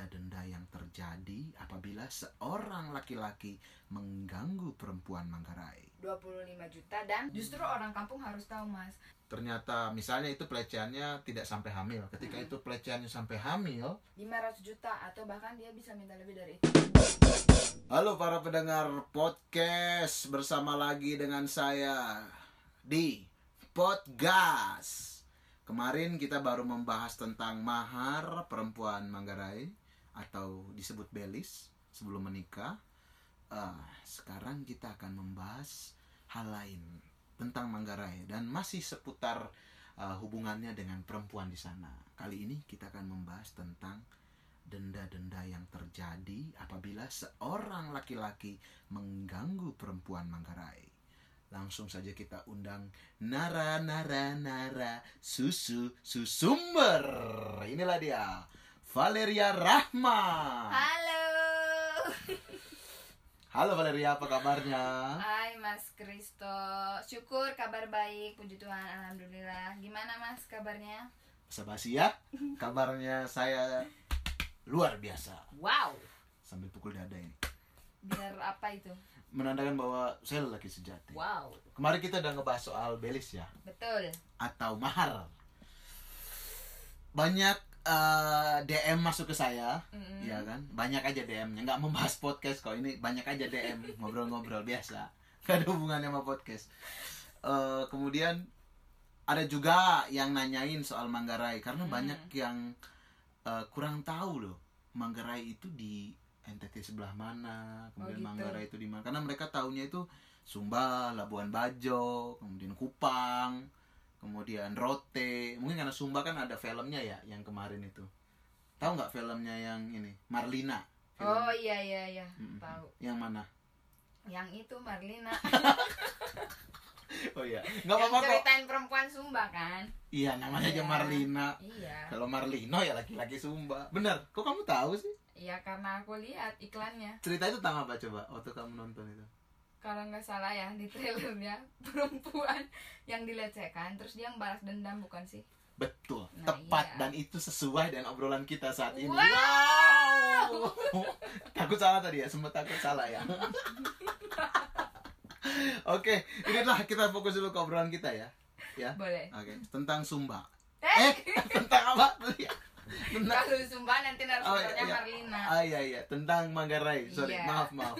denda-denda yang terjadi apabila seorang laki-laki mengganggu perempuan Manggarai. 25 juta dan justru orang kampung harus tahu mas Ternyata misalnya itu pelecehannya tidak sampai hamil. Ketika itu pelecehannya sampai hamil, 500 juta atau bahkan dia bisa minta lebih dari itu Halo para pendengar podcast bersama lagi dengan saya di Podgas. Kemarin kita baru membahas tentang mahar perempuan Manggarai atau disebut belis sebelum menikah. Ah, sekarang kita akan membahas hal lain tentang Manggarai dan masih seputar ah, hubungannya dengan perempuan di sana. Kali ini kita akan membahas tentang denda-denda yang terjadi apabila seorang laki-laki mengganggu perempuan Manggarai. Langsung saja kita undang Nara Nara Nara Susu Susumber. Inilah dia. Valeria Rahma. halo Halo Valeria, apa kabarnya? Hai Mas Kristo syukur kabar baik puji Tuhan alhamdulillah gimana Mas kabarnya Basa-basi ya. Kabarnya saya luar biasa. wow Sambil pukul dada ini. biar apa itu Menandakan bahwa saya lelaki sejati. wow Kemarin kita udah ngebahas soal belis ya. betul atau mahar. Banyak eh, DM masuk ke saya, Mm-mm. ya kan? Banyak aja DM-nya, nggak membahas podcast kok. Ini banyak aja DM ngobrol-ngobrol biasa, nggak ada hubungannya sama podcast. Eh, kemudian ada juga yang nanyain soal Manggarai karena Hmm. banyak yang eh, kurang tahu loh Manggarai itu di NTT sebelah mana, kemudian gitu. Manggarai itu di mana? Karena mereka tahunya itu Sumba, Labuan Bajo, kemudian Kupang, kemudian Rote. Mungkin karena Sumba kan ada filmnya ya yang kemarin itu. Tahu nggak filmnya yang ini Marlina? Film- oh iya iya iya Mm-mm. tahu Yang mana? yang itu Marlina Oh iya, nggak apa-apa kok. ceritain perempuan Sumba kan Iya, namanya aja Iya. Marlina. iya Kalau Marlino ya laki-laki Sumba. Bener, kok kamu tahu sih? iya karena aku lihat iklannya Cerita itu tentang apa coba waktu kamu nonton itu? Kalau nggak salah ya di trailernya perempuan yang dilecehkan terus dia balas dendam bukan sih Betul, Nah, tepat iya. dan itu sesuai dengan obrolan kita saat ini. Wow. Wow. takut salah tadi ya, sempat takut salah ya. Oke, inilah kita fokus dulu ke obrolan kita ya. Ya. boleh Oke, tentang Sumba. eh Eh, tentang apa tadi ya? Tentang kalau Sumba nanti narasumbernya iya. Marlina Ah iya iya, tentang Manggarai. Sorry, Iya. maaf maaf.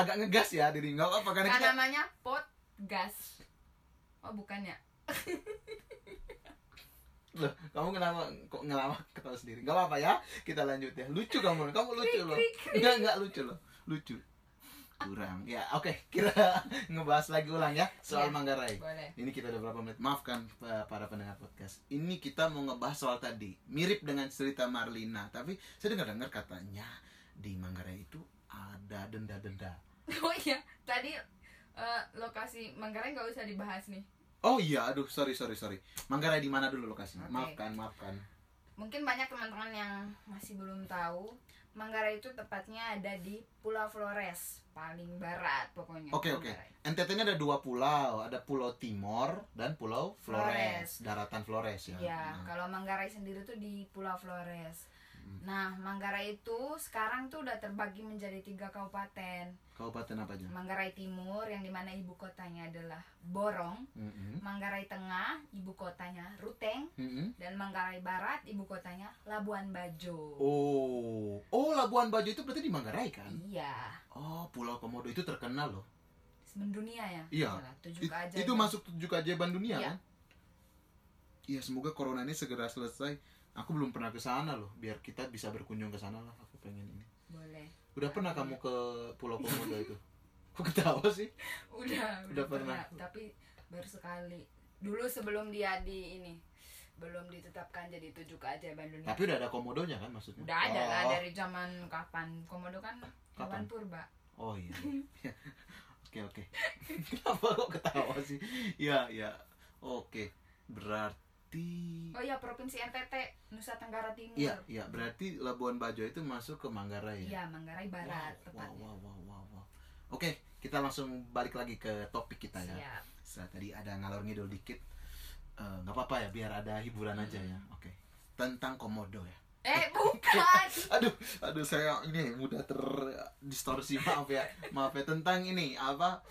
Agak ngegas ya diri nggak apa karena kita namanya pot gas oh bukan ya Loh, kamu kenapa kok ngelawak ketawa sendiri? Gak apa-apa ya, kita lanjut ya. Lucu kamu, kamu lucu loh. Enggak, enggak lucu loh. Lucu. Kurang. Ya, oke, kita ngebahas lagi ulang ya soal Iya. Manggarai. boleh Ini kita udah berapa menit? Maafkan eh, para pendengar podcast. Ini kita mau ngebahas soal tadi, mirip dengan cerita Marlina, tapi saya dengar-dengar katanya di Manggarai itu ada denda-denda. oh iya tadi eh, lokasi Manggarai nggak usah dibahas nih Oh iya, aduh, sorry sorry sorry. Manggarai di mana dulu lokasinya? Oke. Maafkan, maafkan. mungkin banyak teman-teman yang masih belum tahu Manggarai itu tepatnya ada di Pulau Flores paling barat pokoknya Oke oke. Manggarai. NTT ini ada dua pulau, ada Pulau Timor dan Pulau Flores, Flores. daratan Flores ya. Ya, Nah, kalau Manggarai sendiri tuh di Pulau Flores. Hmm. Nah, Manggarai itu sekarang tuh udah terbagi menjadi tiga kabupaten. Kabupaten apa aja? Manggarai Timur yang di mana ibu kotanya adalah Borong, Mm-mm. Manggarai Tengah ibu kotanya Ruteng, Mm-mm. dan Manggarai Barat ibu kotanya Labuan Bajo. Oh, oh Labuan Bajo itu berarti di Manggarai kan? Iya, Oh, Pulau Komodo itu terkenal loh. mendunia ya. Iya. Yalah, tujuh keajaiban. itu masuk tujuh keajaiban dunia Iya. kan? Iya, semoga corona ini segera selesai. Aku belum pernah ke sana loh, biar kita bisa berkunjung ke sana lah. Aku pengen ini. Boleh. Udah pernah kamu ke Pulau Komodo itu? Kok ketawa sih? Udah, Udah pernah. Tapi baru sekali. Dulu sebelum dia di ini belum ditetapkan jadi tujuh keajaiban dunia. Tapi udah ada komodonya kan maksudnya? Udah ada lah Oh. dari zaman kapan? Komodo kan Kapan? hewan purba. Oh iya. Oke oke. Kenapa kok ketawa sih? Ya ya. Oke. Berarti Oh iya provinsi NTT Nusa Tenggara Timur. Iya, iya. Berarti Labuan Bajo itu masuk ke Manggarai ya? Iya, Manggarai Barat wow, tepatnya. wow, wow, wow, wow. Oke, kita langsung balik lagi ke topik kita ya. Siap. Setelah tadi ada ngalor ngidul dikit. Eh, nggak apa-apa ya, biar ada hiburan aja ya. Oke. Tentang komodo ya. eh bukan aduh aduh saya ini mudah terdistorsi maaf ya maaf ya tentang ini apa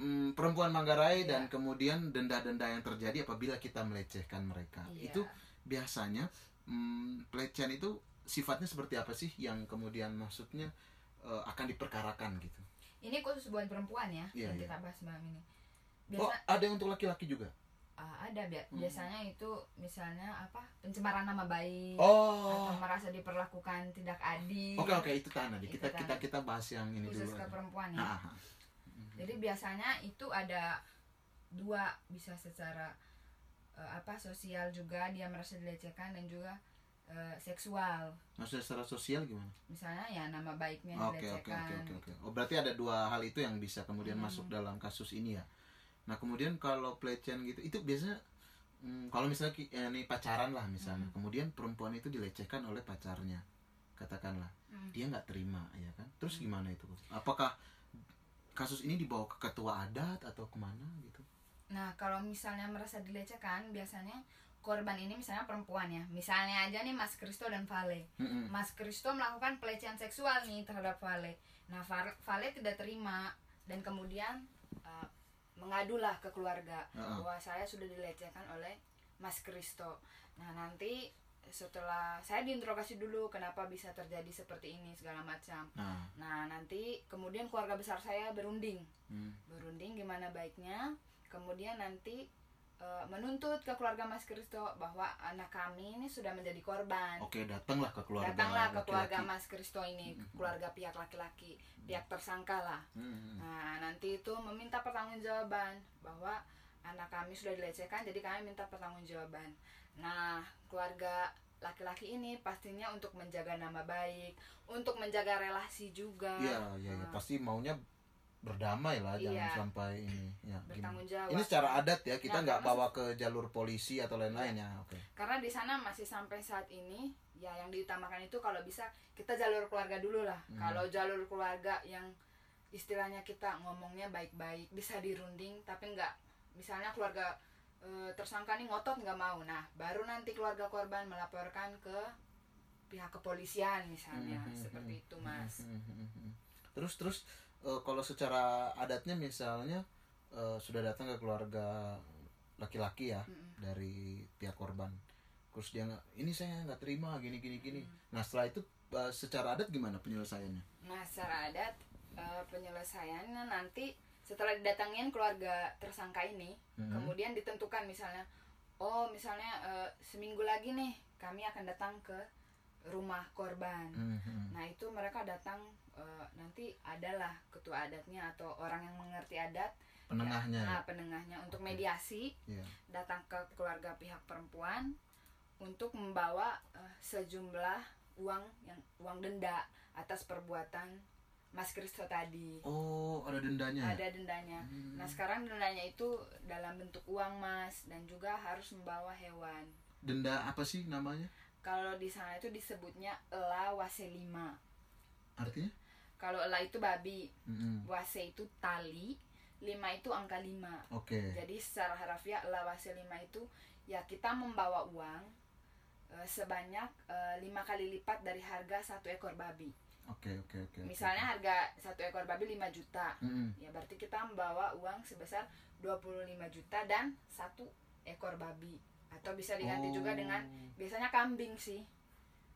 mm, perempuan Manggarai dan Iya. kemudian denda-denda yang terjadi apabila kita melecehkan mereka Iya. itu biasanya mm, pelecehan itu sifatnya seperti apa sih yang kemudian maksudnya eh, akan diperkarakan gitu ini khusus buat perempuan ya Iya, yang iya. kita bahas malam ini oh biasa ada yang untuk laki-laki juga ah, ada bi- Hmm. biasanya itu misalnya apa pencemaran nama baik oh atau merasa diperlakukan tidak adil oke oke itu tahan nanti Itu kita kita tahan. kita bahas yang ini khusus dulu ke aja. perempuan ya Ah, ah. jadi biasanya itu ada dua bisa secara eh, apa sosial juga dia merasa dilecehkan dan juga eh, seksual maksudnya secara sosial gimana misalnya ya nama baiknya Oke oke dilecehkan oke oke oke. Oh berarti ada dua hal itu yang bisa kemudian Hmm. masuk dalam kasus ini ya. Nah kemudian kalau pelecehan gitu itu biasanya hmm, kalau misalnya eh, nih pacaran lah misalnya, Hmm. kemudian perempuan itu dilecehkan oleh pacarnya, katakanlah Hmm. dia nggak terima ya kan? Terus Hmm. gimana itu? Apakah kasus ini dibawa ke ketua adat atau ke mana gitu? Nah, kalau misalnya merasa dilecehkan, biasanya korban ini misalnya perempuan ya. Misalnya aja nih Mas Kristo dan Vale. Mm-mm. Mas Kristo melakukan pelecehan seksual nih terhadap Vale. Nah, Vale tidak terima dan kemudian uh, mengadulah ke keluarga Heeh. bahwa saya sudah dilecehkan oleh Mas Kristo. Nah, nanti setelah saya diinterogasi dulu kenapa bisa terjadi seperti ini segala macam. Nah, Nah, nanti kemudian keluarga besar saya berunding hmm. berunding gimana baiknya kemudian nanti e, menuntut ke keluarga Mas Kristo bahwa anak kami ini sudah menjadi korban oke datanglah ke keluarga. datanglah ke laki-laki. keluarga Mas Kristo ini Mhm. keluarga pihak laki-laki pihak tersangka lah Hmm. nah nanti itu meminta pertanggungjawaban bahwa anak kami sudah dilecehkan jadi kami minta pertanggungjawaban nah keluarga laki-laki ini pastinya untuk menjaga nama baik untuk menjaga relasi juga Iya, iya, iya. Nah, Pasti maunya berdamai lah, jangan Iya. sampai ini. Ya, bertanggung jawab Ini secara adat ya, kita Ya, nggak karena bawa ke jalur polisi atau lain-lain ya. Oke. karena di sana masih sampai saat ini ya yang diutamakan itu kalau bisa kita jalur keluarga dulu lah Hmm. kalau jalur keluarga yang istilahnya kita ngomongnya baik-baik bisa dirunding tapi nggak misalnya keluarga e, tersangka nih ngotot nggak mau nah baru nanti keluarga korban melaporkan ke pihak kepolisian misalnya Hmm, hmm, seperti hmm, itu mas hmm, hmm, hmm, hmm. Terus terus eh, kalau secara adatnya misalnya eh, sudah datang ke keluarga laki-laki ya Mm-mm. dari pihak korban. Terus dia nggak, ini saya nggak terima gini gini gini. Hmm. Nah setelah itu secara adat gimana penyelesaiannya? Nah, secara adat penyelesaiannya nanti setelah didatangin keluarga tersangka ini, Hmm. kemudian ditentukan misalnya, oh misalnya eh, seminggu lagi nih kami akan datang ke rumah korban. Hmm. Nah itu mereka datang eh, nanti adalah ketua adatnya atau orang yang mengerti adat, Penengahnya. nah ya? penengahnya untuk mediasi Iya. datang ke keluarga pihak perempuan untuk membawa eh, sejumlah uang yang uang denda atas perbuatan Mas Kristo tadi. Oh ada dendanya. ya? Ada dendanya. Hmm. Nah sekarang dendanya itu dalam bentuk uang mas dan juga harus membawa hewan. Denda apa sih namanya? Kalau di sana itu disebutnya ela wase lima. Artinya? Kalau ela itu babi, Hmm, wase itu tali, lima itu angka lima. Oke. Jadi secara harafiah ela wase lima itu ya kita membawa uang eh, sebanyak eh, lima kali lipat dari harga satu ekor babi. Oke oke oke. Misalnya harga satu ekor babi 5 juta. Hmm, Ya berarti kita membawa uang sebesar 25 juta dan satu ekor babi. Atau bisa diganti juga dengan Oh. biasanya kambing sih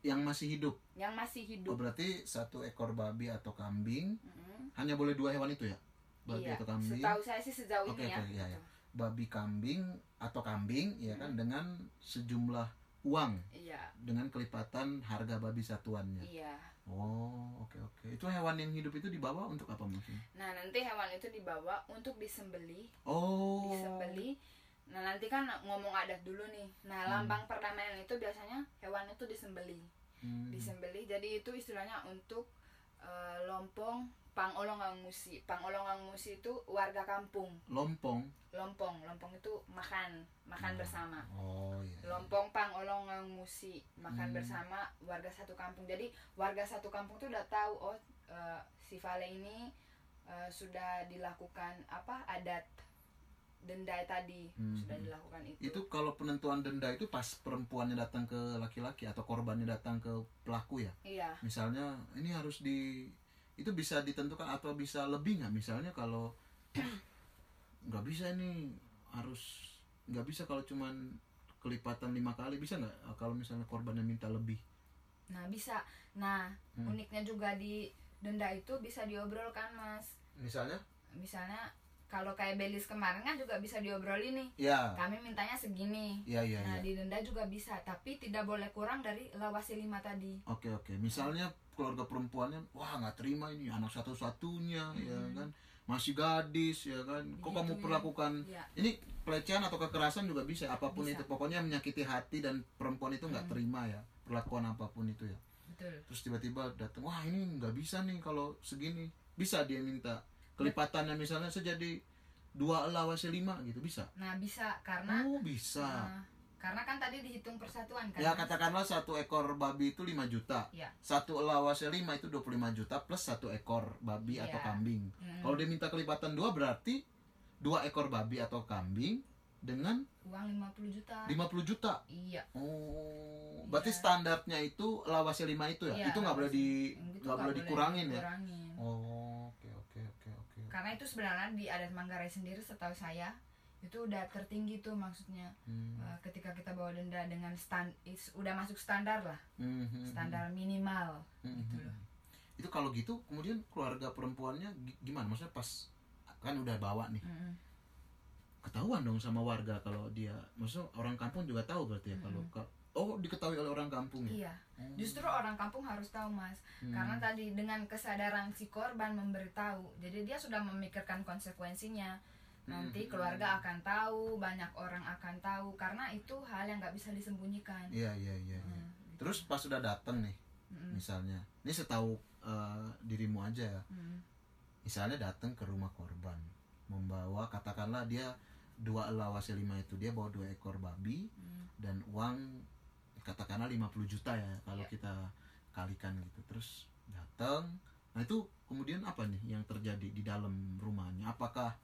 yang masih hidup. yang masih Oh, hidup. berarti satu ekor babi atau kambing Mm-mm. hanya boleh dua hewan itu ya? Babi Iya. atau kambing? Setahu saya sih sejauh Oke, ini ya. oke, iya, gitu. iya. Babi kambing atau kambing ya kan Hmm. dengan sejumlah uang Iya. dengan kelipatan harga babi satuannya. Iya. Oh, oke oke. Itu hewan yang hidup itu dibawa untuk apa maksudnya? Nah, nanti hewan itu dibawa untuk disembeli, Oh. disembeli. Nah, nanti kan ngomong adat dulu nih. Nah, Hmm. lambang perdamaian itu biasanya hewan itu disembeli. Hmm. disembeli jadi itu istilahnya untuk eh, lompong pangolongang musi pangolongang musi itu warga kampung Lompong. lompong lompong itu makan makan Hmm. bersama Oh iya. lompong pangolongang musi makan Hmm. bersama warga satu kampung jadi warga satu kampung tuh udah tahu oh eh, si Vale ini eh, sudah dilakukan apa adat denda tadi Hmm. sudah dilakukan itu. itu kalau penentuan denda itu pas perempuannya datang ke laki-laki atau korbannya datang ke pelaku ya Iya. misalnya ini harus di itu bisa ditentukan atau bisa lebih nggak misalnya kalau nggak bisa ini harus nggak bisa kalau cuman kelipatan lima kali bisa nggak kalau misalnya korbannya minta lebih Nah, bisa. Nah, Hmm. uniknya juga di denda itu bisa diobrolkan, Mas. misalnya Misalnya kalau kayak Belis kemarin kan juga bisa diobrolin nih. ya Kami mintanya segini. ya ya Nah, ya di denda juga bisa, tapi tidak boleh kurang dari lawasi lima tadi. oke oke misalnya keluarga perempuannya wah nggak terima ini anak satu-satunya ya kan masih gadis ya kan kok kamu Digituin. perlakukan Ya. ini pelecehan atau kekerasan juga bisa apa pun Bisa. itu pokoknya menyakiti hati dan perempuan itu nggak Hmm. terima ya perlakuan apa pun itu ya Betul. terus tiba-tiba datang wah ini nggak bisa nih kalau segini bisa dia minta kelipatannya misalnya sejadi dua lawasi lima gitu bisa Nah, bisa karena oh bisa nah, karena kan tadi dihitung persatuan kan. ya katakanlah satu ekor babi itu 5 juta Ya. satu lawasi lima itu 25 juta plus satu ekor babi atau Iya. kambing Mm, kalau dia minta kelipatan dua berarti dua ekor babi atau kambing dengan uang 50 juta. 50 juta Iya. oh berarti Iya. standarnya itu lawasi lima itu ya Iya, itu nggak boleh di nggak boleh dikurangin ya dikurangin. oh Karena itu sebenarnya di adat Manggarai sendiri setahu saya itu udah tertinggi tuh maksudnya Hmm. Eh, ketika kita bawa denda dengan stand is- udah masuk standar lah Mhm. standar minimal Mhm. gitu loh. itu kalau gitu kemudian keluarga perempuannya gi- gimana maksudnya pas kan udah bawa nih Mm-mm. ketahuan dong sama warga kalau dia maksudnya orang kampung juga tahu berarti ya kalau kalau- oh diketahui oleh orang kampung ya Iya, Oh. justru orang kampung harus tahu mas, Hmm. karena tadi dengan kesadaran si korban memberitahu, jadi dia sudah memikirkan konsekuensinya. Nanti Hmm. keluarga akan tahu, banyak orang akan tahu, karena itu hal yang nggak bisa disembunyikan. iya iya iya iya. Hmm, terus pas sudah datang nih Mm-mm. misalnya ini setahu eh, dirimu aja ya Mm. misalnya datang ke rumah korban membawa katakanlah dia dua lawasi lima itu dia bawa dua ekor babi Mm. dan uang katakanlah 50 juta ya kalau Iya. kita kalikan gitu terus datang nah itu kemudian apa nih yang terjadi di dalam rumahnya apakah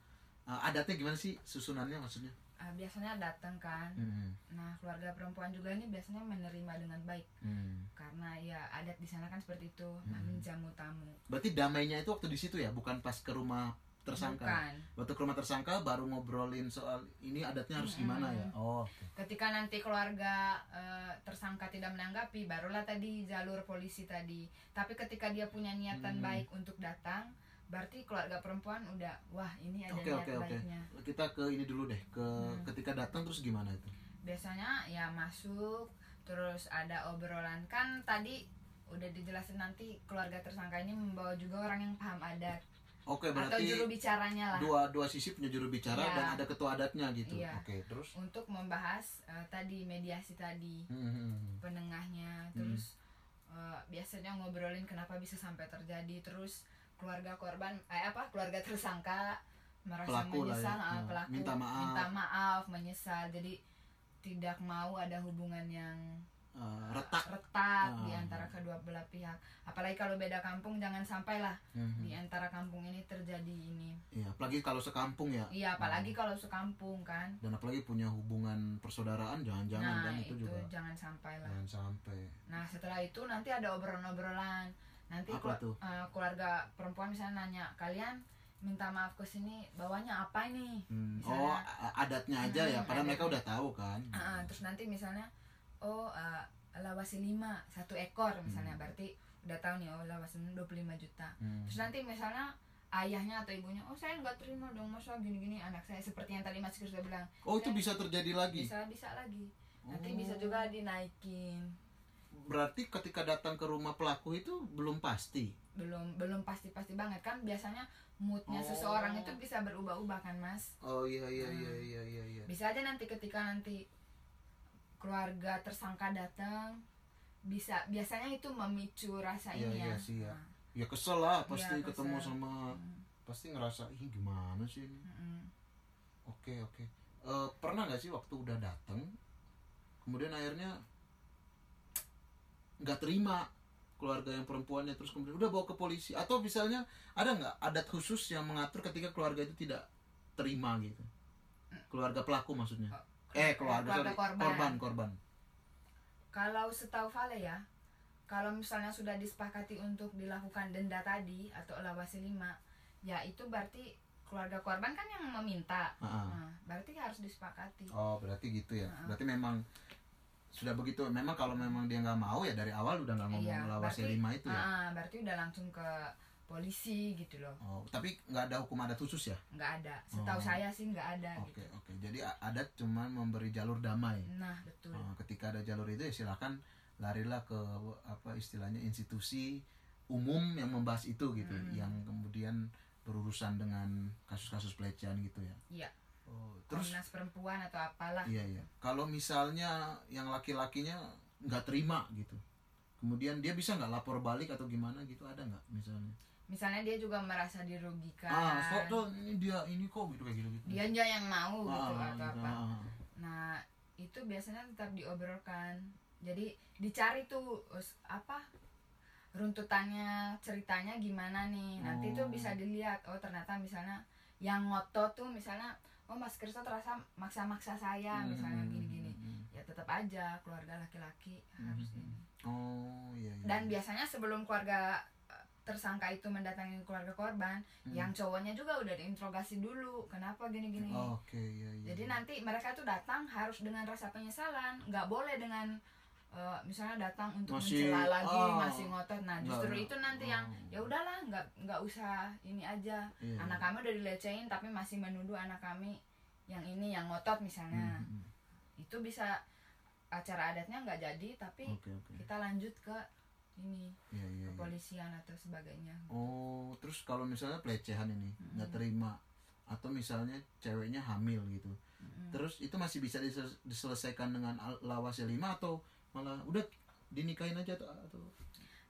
uh, adatnya gimana sih susunannya maksudnya Ah, biasanya datang kan, Hmm, nah keluarga perempuan juga ini biasanya menerima dengan baik, hmm. karena ya adat di sana kan seperti itu, Hmm. menjamu tamu. berarti damainya itu waktu di situ ya bukan pas ke rumah tersangka Bukan. waktu ke rumah tersangka baru ngobrolin soal ini adatnya harus gimana ya oh oke. ketika nanti keluarga eh, tersangka tidak menanggapi barulah tadi jalur polisi tadi tapi ketika dia punya niatan Hmm. baik untuk datang berarti keluarga perempuan udah wah ini ada Oke, niat oke, oke. baiknya kita ke ini dulu deh ke Hmm. ketika datang terus gimana itu biasanya ya masuk terus ada obrolan kan tadi udah dijelasin nanti keluarga tersangka ini membawa juga orang yang paham adat oke atau berarti juru bicaranya lah dua dua sisi punya juru bicara Iya. dan ada ketua adatnya gitu Iya. oke terus untuk membahas eh, tadi mediasi tadi Hmm, hmm, hmm. penengahnya Hmm. terus eh, biasanya ngobrolin kenapa bisa sampai terjadi terus keluarga korban eh apa keluarga tersangka merasa Pelaku lah ya. menyesal ah, Hmm. pelaku Minta maaf. minta maaf menyesal jadi tidak mau ada hubungan yang Eh, retak retak Ah. di antara kedua belah pihak apalagi kalau beda kampung jangan sampai lah Hmm, di antara kampung ini terjadi ini Iya, apalagi kalau sekampung ya. iya apalagi kalau sekampung kan Dan apalagi punya hubungan persaudaraan jangan-jangan nah dan itu, itu, juga jangan sampai lah jangan sampai. Nah setelah itu nanti ada obrolan-obrolan. Nanti Apa kelu- tuh? eh, keluarga perempuan misalnya nanya kalian minta maaf ke sini bawanya apa ini? Hmm, Misalnya- Oh, adatnya aja ya, Hmm, padahal mereka udah tahu kan. Ah, terus nanti misalnya oh eh, lawasi lima satu ekor misalnya Hmm. berarti udah tahu nih oh lawasi lima 25 juta. Hmm. Terus nanti misalnya ayahnya atau ibunya oh saya nggak terima dong masa gini-gini anak saya seperti yang tadi Mas Kris bilang Oh, itu bisa terjadi lagi. bisa bisa lagi nanti Oh. bisa juga dinaikin Berarti ketika datang ke rumah pelaku itu belum pasti. belum belum pasti pasti banget kan biasanya moodnya Oh. seseorang itu bisa berubah-ubah kan mas Oh iya iya Hmm. iya iya iya iya. bisa aja nanti ketika nanti keluarga tersangka datang bisa biasanya itu memicu rasa Iya, ini iya ya sih, ya. Nah, Ya kesel lah pasti Iya, ketemu kesel. sama mm, pasti ngerasa ih gimana sih ini. mm, Oke oke. Eh, pernah nggak sih waktu udah datang, kemudian akhirnya nggak terima keluarga yang perempuannya terus kemudian udah bawa ke polisi atau misalnya ada nggak adat khusus yang mengatur ketika keluarga itu tidak terima gitu? keluarga pelaku maksudnya Oh, eh keluarga, keluarga sorry. korban. korban korban Kalau setahu Vale ya, kalau misalnya sudah disepakati untuk dilakukan denda tadi atau elawasi lima, ya itu berarti keluarga korban kan yang meminta. Ah, ah. Nah, berarti harus disepakati. oh berarti gitu ya Ah. berarti memang sudah begitu memang kalau memang dia nggak mau ya dari awal udah nggak ngomong Iya, lawasi berarti- lima itu ya Ah, berarti udah langsung ke polisi gitu loh. oh tapi nggak ada hukum adat khusus ya Nggak ada. Setahu Oh. saya sih nggak ada oke gitu. oke jadi a- adat cuma memberi jalur damai Nah, betul. Oh, ketika ada jalur itu ya silakan larilah ke apa istilahnya institusi umum yang membahas itu gitu Hmm. yang kemudian berurusan dengan kasus-kasus pelecehan gitu ya Iya. oh, terus Komnas perempuan atau apalah. iya iya kalau misalnya yang laki-lakinya nggak terima gitu kemudian dia bisa nggak lapor balik atau gimana gitu ada nggak misalnya Misalnya dia juga merasa dirugikan. ah foto ini dia ini kok gitu kayak gitu gitu Dia aja yang mau gitu Ah, atau gitu, apa. ah. Nah, itu biasanya tetap diobrolkan. Jadi dicari tuh apa runtutannya ceritanya gimana nih. Nanti tuh Oh. bisa dilihat oh ternyata misalnya yang ngotot tuh misalnya oh Mas Kristo terasa maksa-maksa saya misalnya Hmm, gini-gini. hmm, hmm. Ya tetap aja keluarga laki-laki harus Hmm. ini. oh iya, iya. Dan biasanya sebelum keluarga tersangka itu mendatangi keluarga korban, Hmm. yang cowoknya juga udah diinterogasi dulu. Kenapa gini-gini? oke iya iya Jadi iya. nanti mereka tuh datang harus dengan rasa penyesalan, nggak boleh dengan eh, misalnya datang untuk Masih, mencela lagi, ah, masih ngotot. Nah, justru nggak- itu nanti oh. yang ya udahlah, nggak nggak usah ini aja. Iya, Anak iya. kami udah dilecehin tapi masih menuduh anak kami yang ini yang ngotot misalnya. Hmm, hmm, Itu bisa acara adatnya nggak jadi tapi hmm. oke oke kita lanjut ke ini iya iya. kepolisian atau sebagainya. Oh, terus kalau misalnya pelecehan ini Mm-mm. nggak terima atau misalnya ceweknya hamil gitu, Mm-mm. terus itu masih bisa disel- diselesaikan dengan lawasnya lima atau malah udah dinikahin aja atau, atau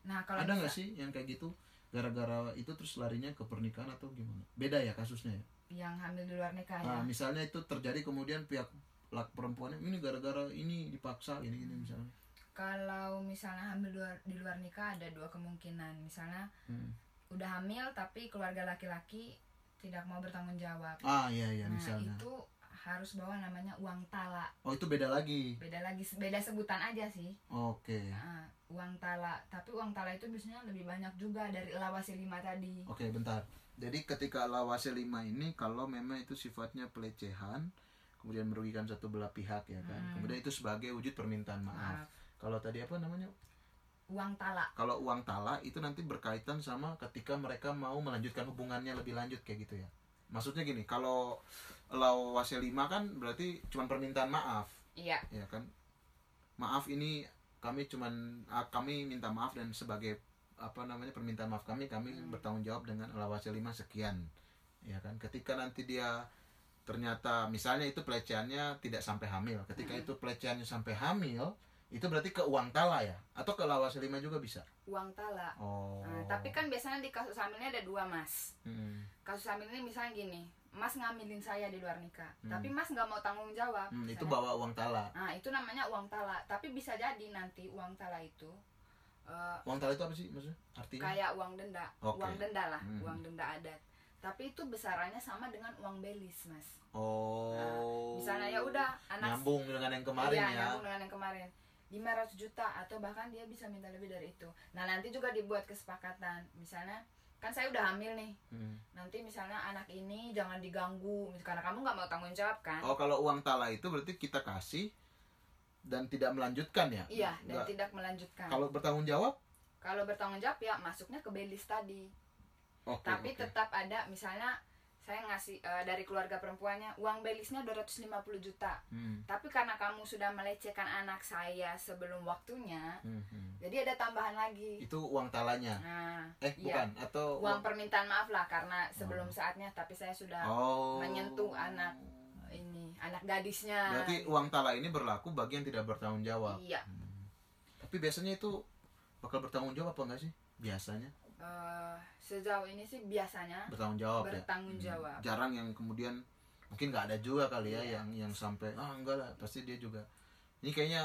Nah, kalau ada nggak sih yang kayak gitu gara-gara itu terus larinya ke pernikahan atau gimana? Beda ya kasusnya ya. yang hamil di luar nikah ya? Nah, misalnya itu terjadi kemudian pihak lak perempuannya ini gara-gara ini dipaksa ini ini misalnya. Kalau misalnya hamil luar, di luar nikah ada dua kemungkinan. Misalnya Hmm. udah hamil tapi keluarga laki-laki tidak mau bertanggung jawab. Ah iya iya nah misalnya. itu harus bawa namanya uang tala. Oh itu beda lagi. Beda lagi beda sebutan aja sih. Oke. Nah, uang tala. Tapi uang tala itu biasanya lebih banyak juga dari lawasi lima tadi. Oke, bentar. Jadi ketika lawase 5 ini kalau memang itu sifatnya pelecehan, kemudian merugikan satu belah pihak ya kan. Hmm. Kemudian itu sebagai wujud permintaan maaf. Maaf. Kalau tadi apa namanya? Uang tala. Kalau uang tala itu nanti berkaitan sama ketika mereka mau melanjutkan hubungannya lebih lanjut kayak gitu ya. Maksudnya gini, kalau lawase 5 kan berarti cuma permintaan maaf, Iya. ya kan? Maaf ini kami cuman kami minta maaf dan sebagai apa namanya permintaan maaf kami kami Hmm. bertanggung jawab dengan lawase 5 sekian ya kan ketika nanti dia ternyata misalnya itu pelecehannya tidak sampai hamil ketika Hmm. itu pelecehannya sampai hamil itu berarti ke uang tala ya atau ke lawase 5 juga bisa Uang tala. oh Nah, tapi kan biasanya di kasus hamilnya ada dua mas. Hmm. Kasus hamil ini misalnya gini, mas ngamilin saya di luar nikah, Hmm. tapi mas nggak mau tanggung jawab. Hmm, itu bawa uang tala Nah, itu namanya uang tala. Tapi bisa jadi nanti uang tala itu eh, uang tala itu apa sih maksudnya artinya kayak uang denda, Oke. uang denda lah, Hmm. uang denda adat. Tapi itu besarannya sama dengan uang belis, mas. oh Misalnya ya udah anak nyambung dengan yang kemarin Iya, ya nyambung dengan yang kemarin. 500 juta atau bahkan dia bisa minta lebih dari itu. Nah, nanti juga dibuat kesepakatan. Misalnya kan saya udah hamil nih. Hmm. Nanti misalnya anak ini jangan diganggu karena kamu nggak mau tanggung jawab kan? Oh kalau uang tala itu berarti kita kasih dan tidak melanjutkan ya? Iya, dan Nggak- tidak melanjutkan. Kalau bertanggung jawab? Kalau bertanggung jawab ya masuknya ke belis tadi. Oke. Tapi oke. tetap ada misalnya saya ngasih eh, dari keluarga perempuannya uang belisnya 250 juta. Hmm, Tapi karena kamu sudah melecehkan anak saya sebelum waktunya, hmm, hmm. jadi ada tambahan lagi. Itu uang talanya? Nah, Eh iya. bukan atau uang permintaan maaf lah karena sebelum saatnya tapi saya sudah oh menyentuh anak ini anak gadisnya. Berarti uang tala ini berlaku bagi yang tidak bertanggung jawab. Iya. Hmm. Tapi biasanya itu bakal bertanggung jawab apa enggak sih? Biasanya Eh, sejauh ini sih biasanya bertanggung jawab ya. bertanggung Hmm. jawab. Jarang yang kemudian mungkin nggak ada juga kali ya Iya. yang yang sampai ah enggak lah pasti dia juga. Ini kayaknya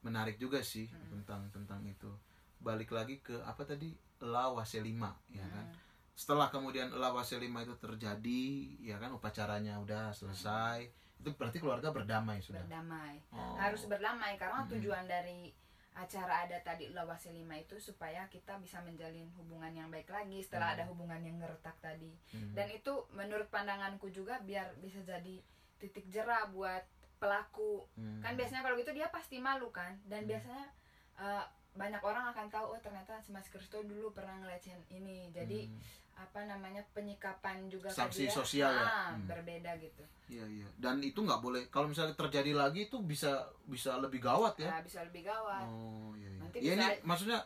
menarik juga sih Hmm. tentang tentang itu. Balik lagi ke apa tadi lawase lima ya kan. Hmm. setelah kemudian lawase lima itu terjadi ya kan upacaranya udah selesai itu berarti keluarga berdamai sudah berdamai Oh. harus berdamai karena tujuan dari acara ada tadi lawase lima itu supaya kita bisa menjalin hubungan yang baik lagi setelah Hmm. ada hubungan yang ngeretak tadi Hmm. dan itu menurut pandanganku juga biar bisa jadi titik jerah buat pelaku Hmm. kan biasanya kalau gitu dia pasti malu kan dan Hmm. biasanya eh, banyak orang akan tahu oh Mas Kristo dulu pernah ngelecehin ini jadi Hmm. apa namanya penyikapan juga Sanksi dia, sosial ya? ah, Hmm. berbeda gitu Iya iya. Dan itu nggak boleh. Kalau misalnya terjadi lagi itu bisa bisa lebih gawat ya. Nah, bisa lebih gawat Oh iya. iya. Nanti Ya, ini bisa- maksudnya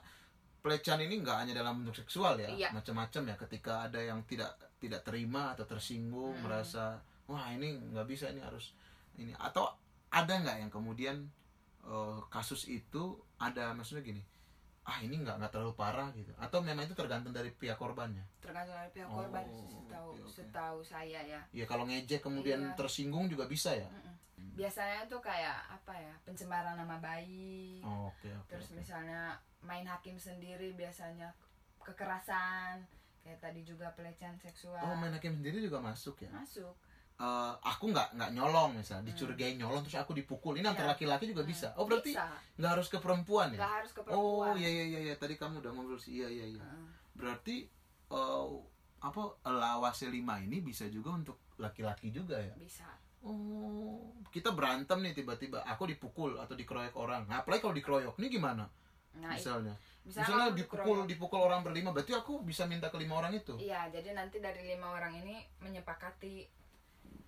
pelecehan ini nggak hanya dalam bentuk seksual ya, Iya. macam-macam ya. Ketika ada yang tidak tidak terima atau tersinggung, Hmm. merasa wah ini nggak bisa ini harus ini atau ada nggak yang kemudian eh, kasus itu ada maksudnya gini, ah ini nggak nggak terlalu parah gitu, atau memang itu tergantung dari pihak korbannya. tergantung dari pihak Oh, korban setahu oke, oke. setahu saya ya Ya kalau ngejek kemudian Iya. tersinggung juga bisa ya. Biasanya tuh kayak apa ya pencemaran nama baik Oh, Oke oke. terus oke. misalnya main hakim sendiri biasanya kekerasan kayak tadi juga pelecehan seksual Oh main hakim sendiri juga masuk ya. masuk Eh, aku nggak nggak nyolong misalnya dicurigai nyolong terus aku dipukul. Ini antar Iya. laki-laki juga Hmm, bisa. Oh berarti nggak harus ke perempuan ya? Nggak harus ke oh perempuan iya iya iya iya. tadi kamu udah ngobrol sih. Iya iya iya. Heeh. berarti eh, apa lawase lima ini bisa juga untuk laki-laki juga ya? Bisa. Oh kita berantem nih tiba-tiba. Aku dipukul atau dikeroyok orang. Nah, apalagi kalau dikeroyok ini gimana? Nah misalnya. misalnya misalnya dipukul dikeroyok. dipukul orang berlima berarti aku bisa minta ke lima orang itu? Iya jadi nanti dari lima orang ini menyepakati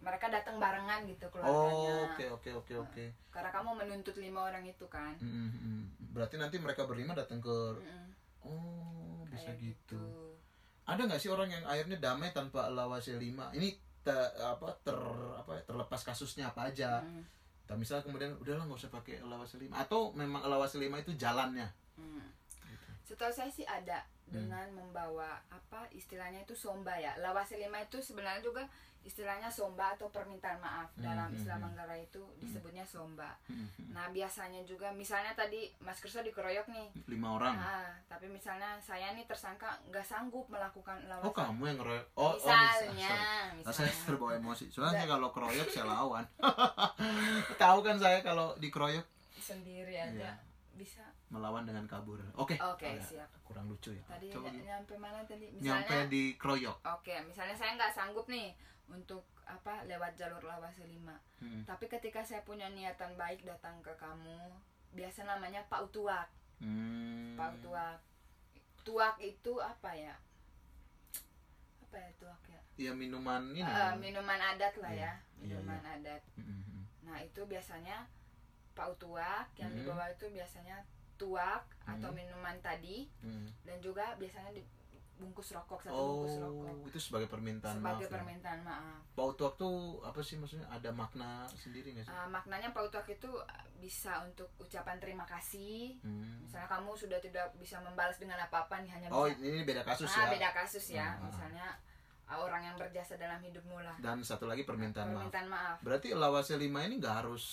mereka datang barengan gitu oh keluarganya oke oke oke oke karena kamu menuntut lima orang itu kan Mm, mm, mm. berarti nanti mereka berlima datang ke Mm-mm. Oh, bisa Kayak gitu. Ada nggak sih orang yang akhirnya damai tanpa lawase lima? Ini te- apa ter apa ya, terlepas kasusnya apa aja. Mm, Tapi misalnya kemudian udahlah nggak usah pakai lawase lima atau memang lawase lima itu jalannya. mm. Gitu. Setahu saya sih ada Hmm. dengan membawa apa istilahnya itu somba ya. Lawase lima itu sebenarnya juga istilahnya somba atau permintaan maaf Hmm, dalam hmm, Islam hmm. Manggarai itu disebutnya somba. Mm-mm. Nah biasanya juga misalnya tadi Mas Kristo dikeroyok nih. Lima orang. Ah, tapi misalnya saya nih tersangka nggak sanggup melakukan lawase. Oh kamu yang ngeroyok? Oh, misalnya, oh bisa. Sorry. Nah, saya misalnya. terbawa emosi. Soalnya kalau keroyok saya lawan. Tahu kan saya kalau dikeroyok sendiri aja Iya. bisa. Melawan dengan kabur. Oke. Oke, Oh, ya. siap. Kurang lucu ya. Tadi Coba ny- nyampe mana tadi? Nyampe Misalnya di keroyok. Oke, misalnya saya nggak sanggup nih untuk apa lewat jalur lawase 5. Hmm. Tapi ketika saya punya niatan baik datang ke kamu, biasa namanya Pak Tuak. Hmm. Pak Tuak. Tuak itu apa ya? Apa ya tuak ya? Ya minuman ini. Kan? minuman adat lah Iya, ya, iya, minuman adat. Mm-mm. Nah, itu biasanya Pak Tuak yang Mhm. dibawa itu biasanya tuak atau Mhm. minuman tadi Mm. dan juga biasanya dibungkus rokok satu bungkus rokok Oh, itu sebagai permintaan sebagai maaf. ya. permintaan maaf. Pautuak tuh apa sih maksudnya? Ada makna sendiri nggak sih? Uh, maknanya pautuak itu uh, bisa untuk ucapan terima kasih. Hmm. Misalnya kamu sudah tidak bisa membalas dengan apa-apa nih hanya Oh, bisa ini beda kasus ah, ya. beda kasus ya. Ah, ah. Misalnya uh, orang yang berjasa dalam hidupmu lah. Dan satu lagi permintaan maaf. Permintaan maaf. Berarti lawase lima ini nggak harus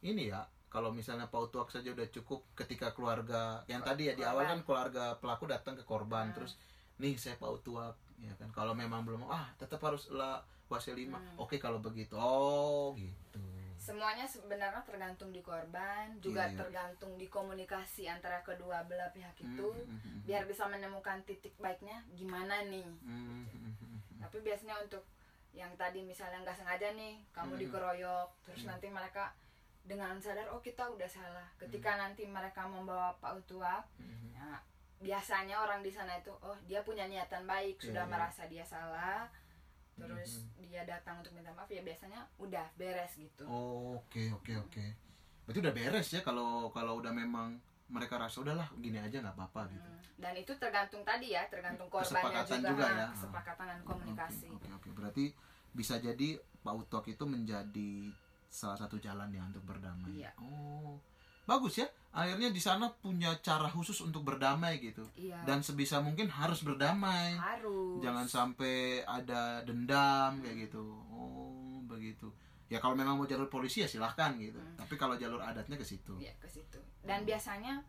ini ya. Kalau misalnya pautuak saja udah cukup ketika keluarga yang tadi ya di awal kan keluarga pelaku datang ke korban Hmm. terus nih saya pautuak ya kan. Kalau memang belum ah tetap harus lawase lima. Hmm. Oke kalau begitu. Oh, gitu. Semuanya sebenarnya tergantung di korban, juga Iya, iya. tergantung di komunikasi antara kedua belah pihak itu. Hmm, hmm, hmm, Biar bisa menemukan titik baiknya gimana nih. hmm, hmm, hmm, hmm. Tapi biasanya untuk yang tadi misalnya nggak sengaja nih kamu Hmm. dikeroyok, terus Hmm. nanti mereka dengan sadar oh kita udah salah. Ketika nanti mereka membawa Pak Utuak, Hmm. ya, biasanya orang di sana itu oh dia punya niatan baik, Iya, sudah iya. merasa dia salah, terus dia datang untuk minta maaf ya biasanya udah beres gitu. Oh, Oke oke oke. Berarti udah beres ya kalau kalau udah memang mereka rasa udahlah gini aja nggak apa-apa gitu. Hmm, Dan itu tergantung tadi ya, tergantung korbannya Kesepakatan juga, juga ya. kesepakatan dan komunikasi. Oke oke oke. Berarti bisa jadi Pak Utok itu menjadi salah satu jalan ya untuk berdamai. Iya. Oh. Bagus ya. Akhirnya di sana punya cara khusus untuk berdamai gitu. Iya. Dan sebisa mungkin harus berdamai. harus. Jangan sampai ada dendam kayak gitu. Oh, begitu. Ya kalau memang mau jalur polisi ya silahkan gitu. Hmm. Tapi kalau jalur adatnya ke situ. ya ke situ dan biasanya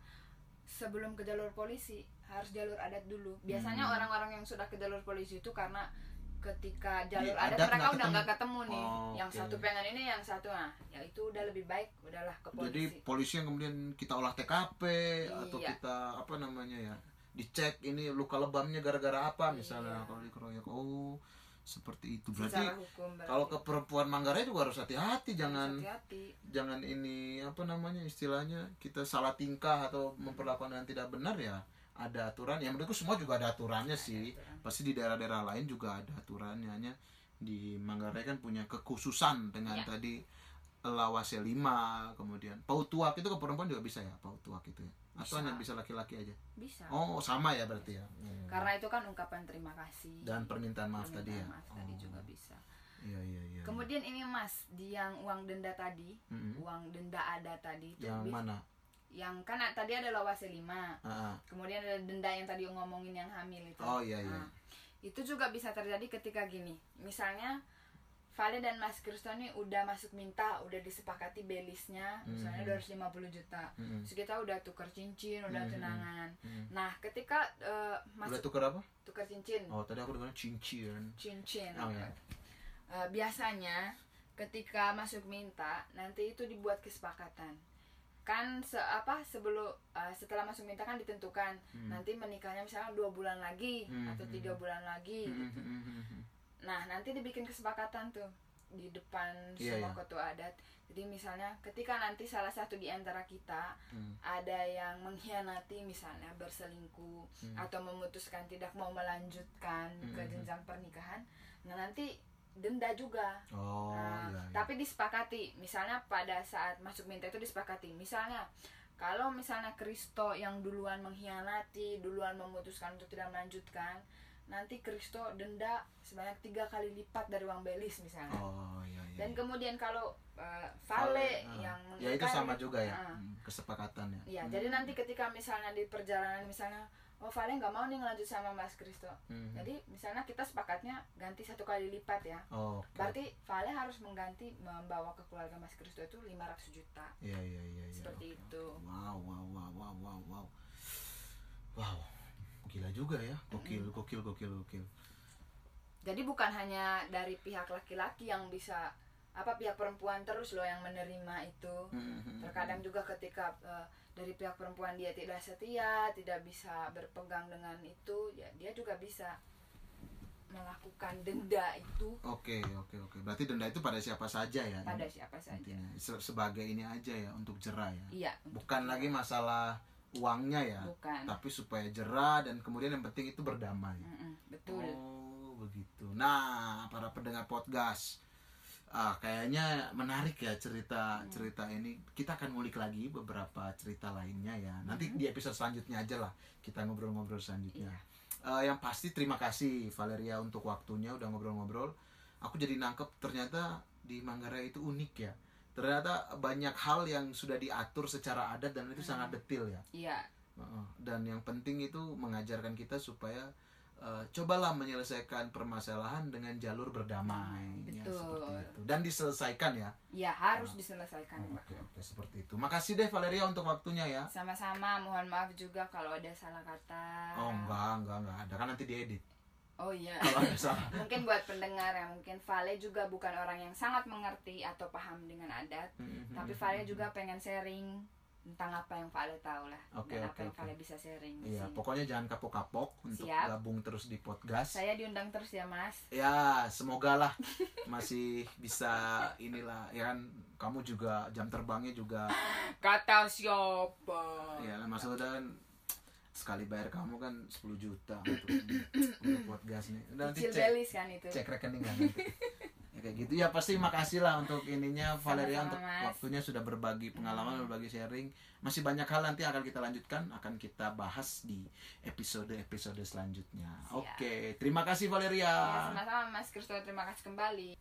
sebelum ke jalur polisi harus jalur adat dulu biasanya Hmm. orang-orang yang sudah ke jalur polisi itu karena ketika jalur Di adat, adat mereka udah nggak ketemu nih Oh, yang satu pengen ini yang satu nah ya itu udah lebih baik udahlah ke polisi Jadi polisi yang kemudian kita olah TKP atau Iya. kita apa namanya ya dicek ini luka lebamnya gara-gara apa misalnya Iya. kalau dikeroyok oh seperti itu berarti hukum berarti. kalau ke perempuan Manggarai juga harus hati-hati jangan hati-hati jangan ini apa namanya istilahnya kita salah tingkah atau memperlakukan yang tidak benar ya ada aturan yang menurutku semua juga ada aturannya sih aturan. pasti di daerah-daerah lain juga ada aturannya hanya di Manggarai kan punya kekhususan dengan Ya. tadi lawase 5 kemudian pautuak itu ke perempuan juga bisa ya pautuak itu ya? Atau Bisa. hanya bisa laki-laki aja? Bisa. Oh sama ya berarti ya? Hmm. karena itu kan ungkapan terima kasih. Dan permintaan maaf tadi ya? Permintaan maaf tadi Oh. juga bisa. Iya iya iya kemudian ini mas di yang uang denda tadi. Mm-mm. uang denda ada tadi. Itu yang mana? Yang kan tadi ada lawase 5 Ah, ah. kemudian ada denda yang tadi ngomongin yang hamil itu. Oh iya iya. Nah, itu juga bisa terjadi ketika gini misalnya Vale dan Mas Kristo ini udah masuk minta udah disepakati belisnya misalnya Mhm. 250 juta Mm-mm. terus kita udah tuker cincin udah Mhm. tunangan Mm. nah ketika udah masuk tuker apa tuker cincin oh tadi aku dengar cincin cincin Oh, ya. Eh, biasanya ketika masuk minta nanti itu dibuat kesepakatan kan se apa sebelum eh, setelah masuk minta kan ditentukan Hmm. nanti menikahnya misalnya dua bulan lagi Hmm, atau hmm, tiga hmm. bulan lagi Mm-mm, gitu. mm-mm, mm-mm. nah nanti dibikin kesepakatan tuh di depan Iya, semua iya. ketua adat jadi misalnya ketika nanti salah satu di antara kita Hmm. ada yang mengkhianati misalnya berselingkuh Hmm. atau memutuskan tidak mau melanjutkan ke Hmm. jenjang pernikahan nah nanti denda juga Oh, Nah, iya, iya. tapi disepakati misalnya pada saat masuk minta itu disepakati misalnya kalau misalnya Kristo yang duluan mengkhianati duluan memutuskan untuk tidak melanjutkan nanti Kristo denda sebanyak tiga kali lipat dari uang belis misalnya Oh, iya, iya. dan kemudian kalau uh, Vale ah. yang ya itu sama juga ya, Ah. hmm, kesepakatan ya. Iya, Hmm. jadi nanti ketika misalnya di perjalanan misalnya oh Vale nggak mau nih ngelanjut sama Mas Kristo Hmm. jadi misalnya kita sepakatnya ganti satu kali lipat ya Oh, oke. Berarti Vale harus mengganti membawa ke keluarga Mas Kristo itu 500 juta. Iya, iya, iya, iya. Seperti oke, itu. oke. Wow, wow, wow, wow, wow, wow. Wow. Gila juga ya. Gokil, gokil, gokil, gokil. Jadi bukan hanya dari pihak laki-laki yang bisa apa pihak perempuan terus loh yang menerima itu. Hmm. Terkadang juga ketika eh, dari pihak perempuan dia tidak setia, tidak bisa berpegang dengan itu, ya dia juga bisa melakukan denda itu Oke, oke, oke. Berarti denda itu pada siapa saja ya? pada siapa saja. Intinya. Se- Sebagai ini aja ya untuk jerah ya. Iya, Bukan lagi masalah uangnya ya. bukan. Tapi supaya jerah dan kemudian yang penting itu berdamai. Mm-mm, betul. Oh begitu. Nah para pendengar podcast, ah, kayaknya menarik ya cerita Hmm. cerita ini. Kita akan ngulik lagi beberapa cerita lainnya ya. Nanti Hmm. di episode selanjutnya aja lah kita ngobrol-ngobrol selanjutnya. Iya. Eh, yang pasti terima kasih Valeria untuk waktunya udah ngobrol-ngobrol. Aku jadi nangkep ternyata di Manggarai itu unik ya. Ternyata banyak hal yang sudah diatur secara adat dan itu Hmm. sangat detil ya. Iya, Heeh. dan yang penting itu mengajarkan kita supaya eh, cobalah menyelesaikan permasalahan dengan jalur berdamai. Ya, Betul. seperti itu. Dan diselesaikan ya. Ya harus diselesaikan. Oh, oke oke seperti itu. Makasih deh Valeria untuk waktunya ya. Sama-sama, mohon maaf juga kalau ada salah kata. oh enggak enggak enggak ada. Kan nanti diedit. Oh iya. mungkin buat pendengar yang mungkin Vale juga bukan orang yang sangat mengerti atau paham dengan adat, Hmm, tapi Vale juga pengen sharing tentang apa yang Vale tahu lah Oke, dan oke, apa yang oke. Vale bisa sharing di Iya, sini. pokoknya jangan kapok-kapok untuk Siap. gabung terus di podcast. Saya diundang terus ya Mas. Ya, semoga lah masih bisa inilah ya kan kamu juga jam terbangnya juga Kata siapa? ya maksudnya kan sekali bayar kamu kan 10 juta untuk untuk podcast nih. Udah nanti cek kan itu. cek rekening kan nanti. Ya kayak gitu. Ya pasti makasih lah untuk ininya Valeria Sama-sama, untuk Mas. waktunya sudah berbagi pengalaman berbagi sharing. Masih banyak hal nanti akan kita lanjutkan akan kita bahas di episode episode selanjutnya. Siap. oke terima kasih Valeria. Ya, sama-sama Mas Kristo terima kasih kembali.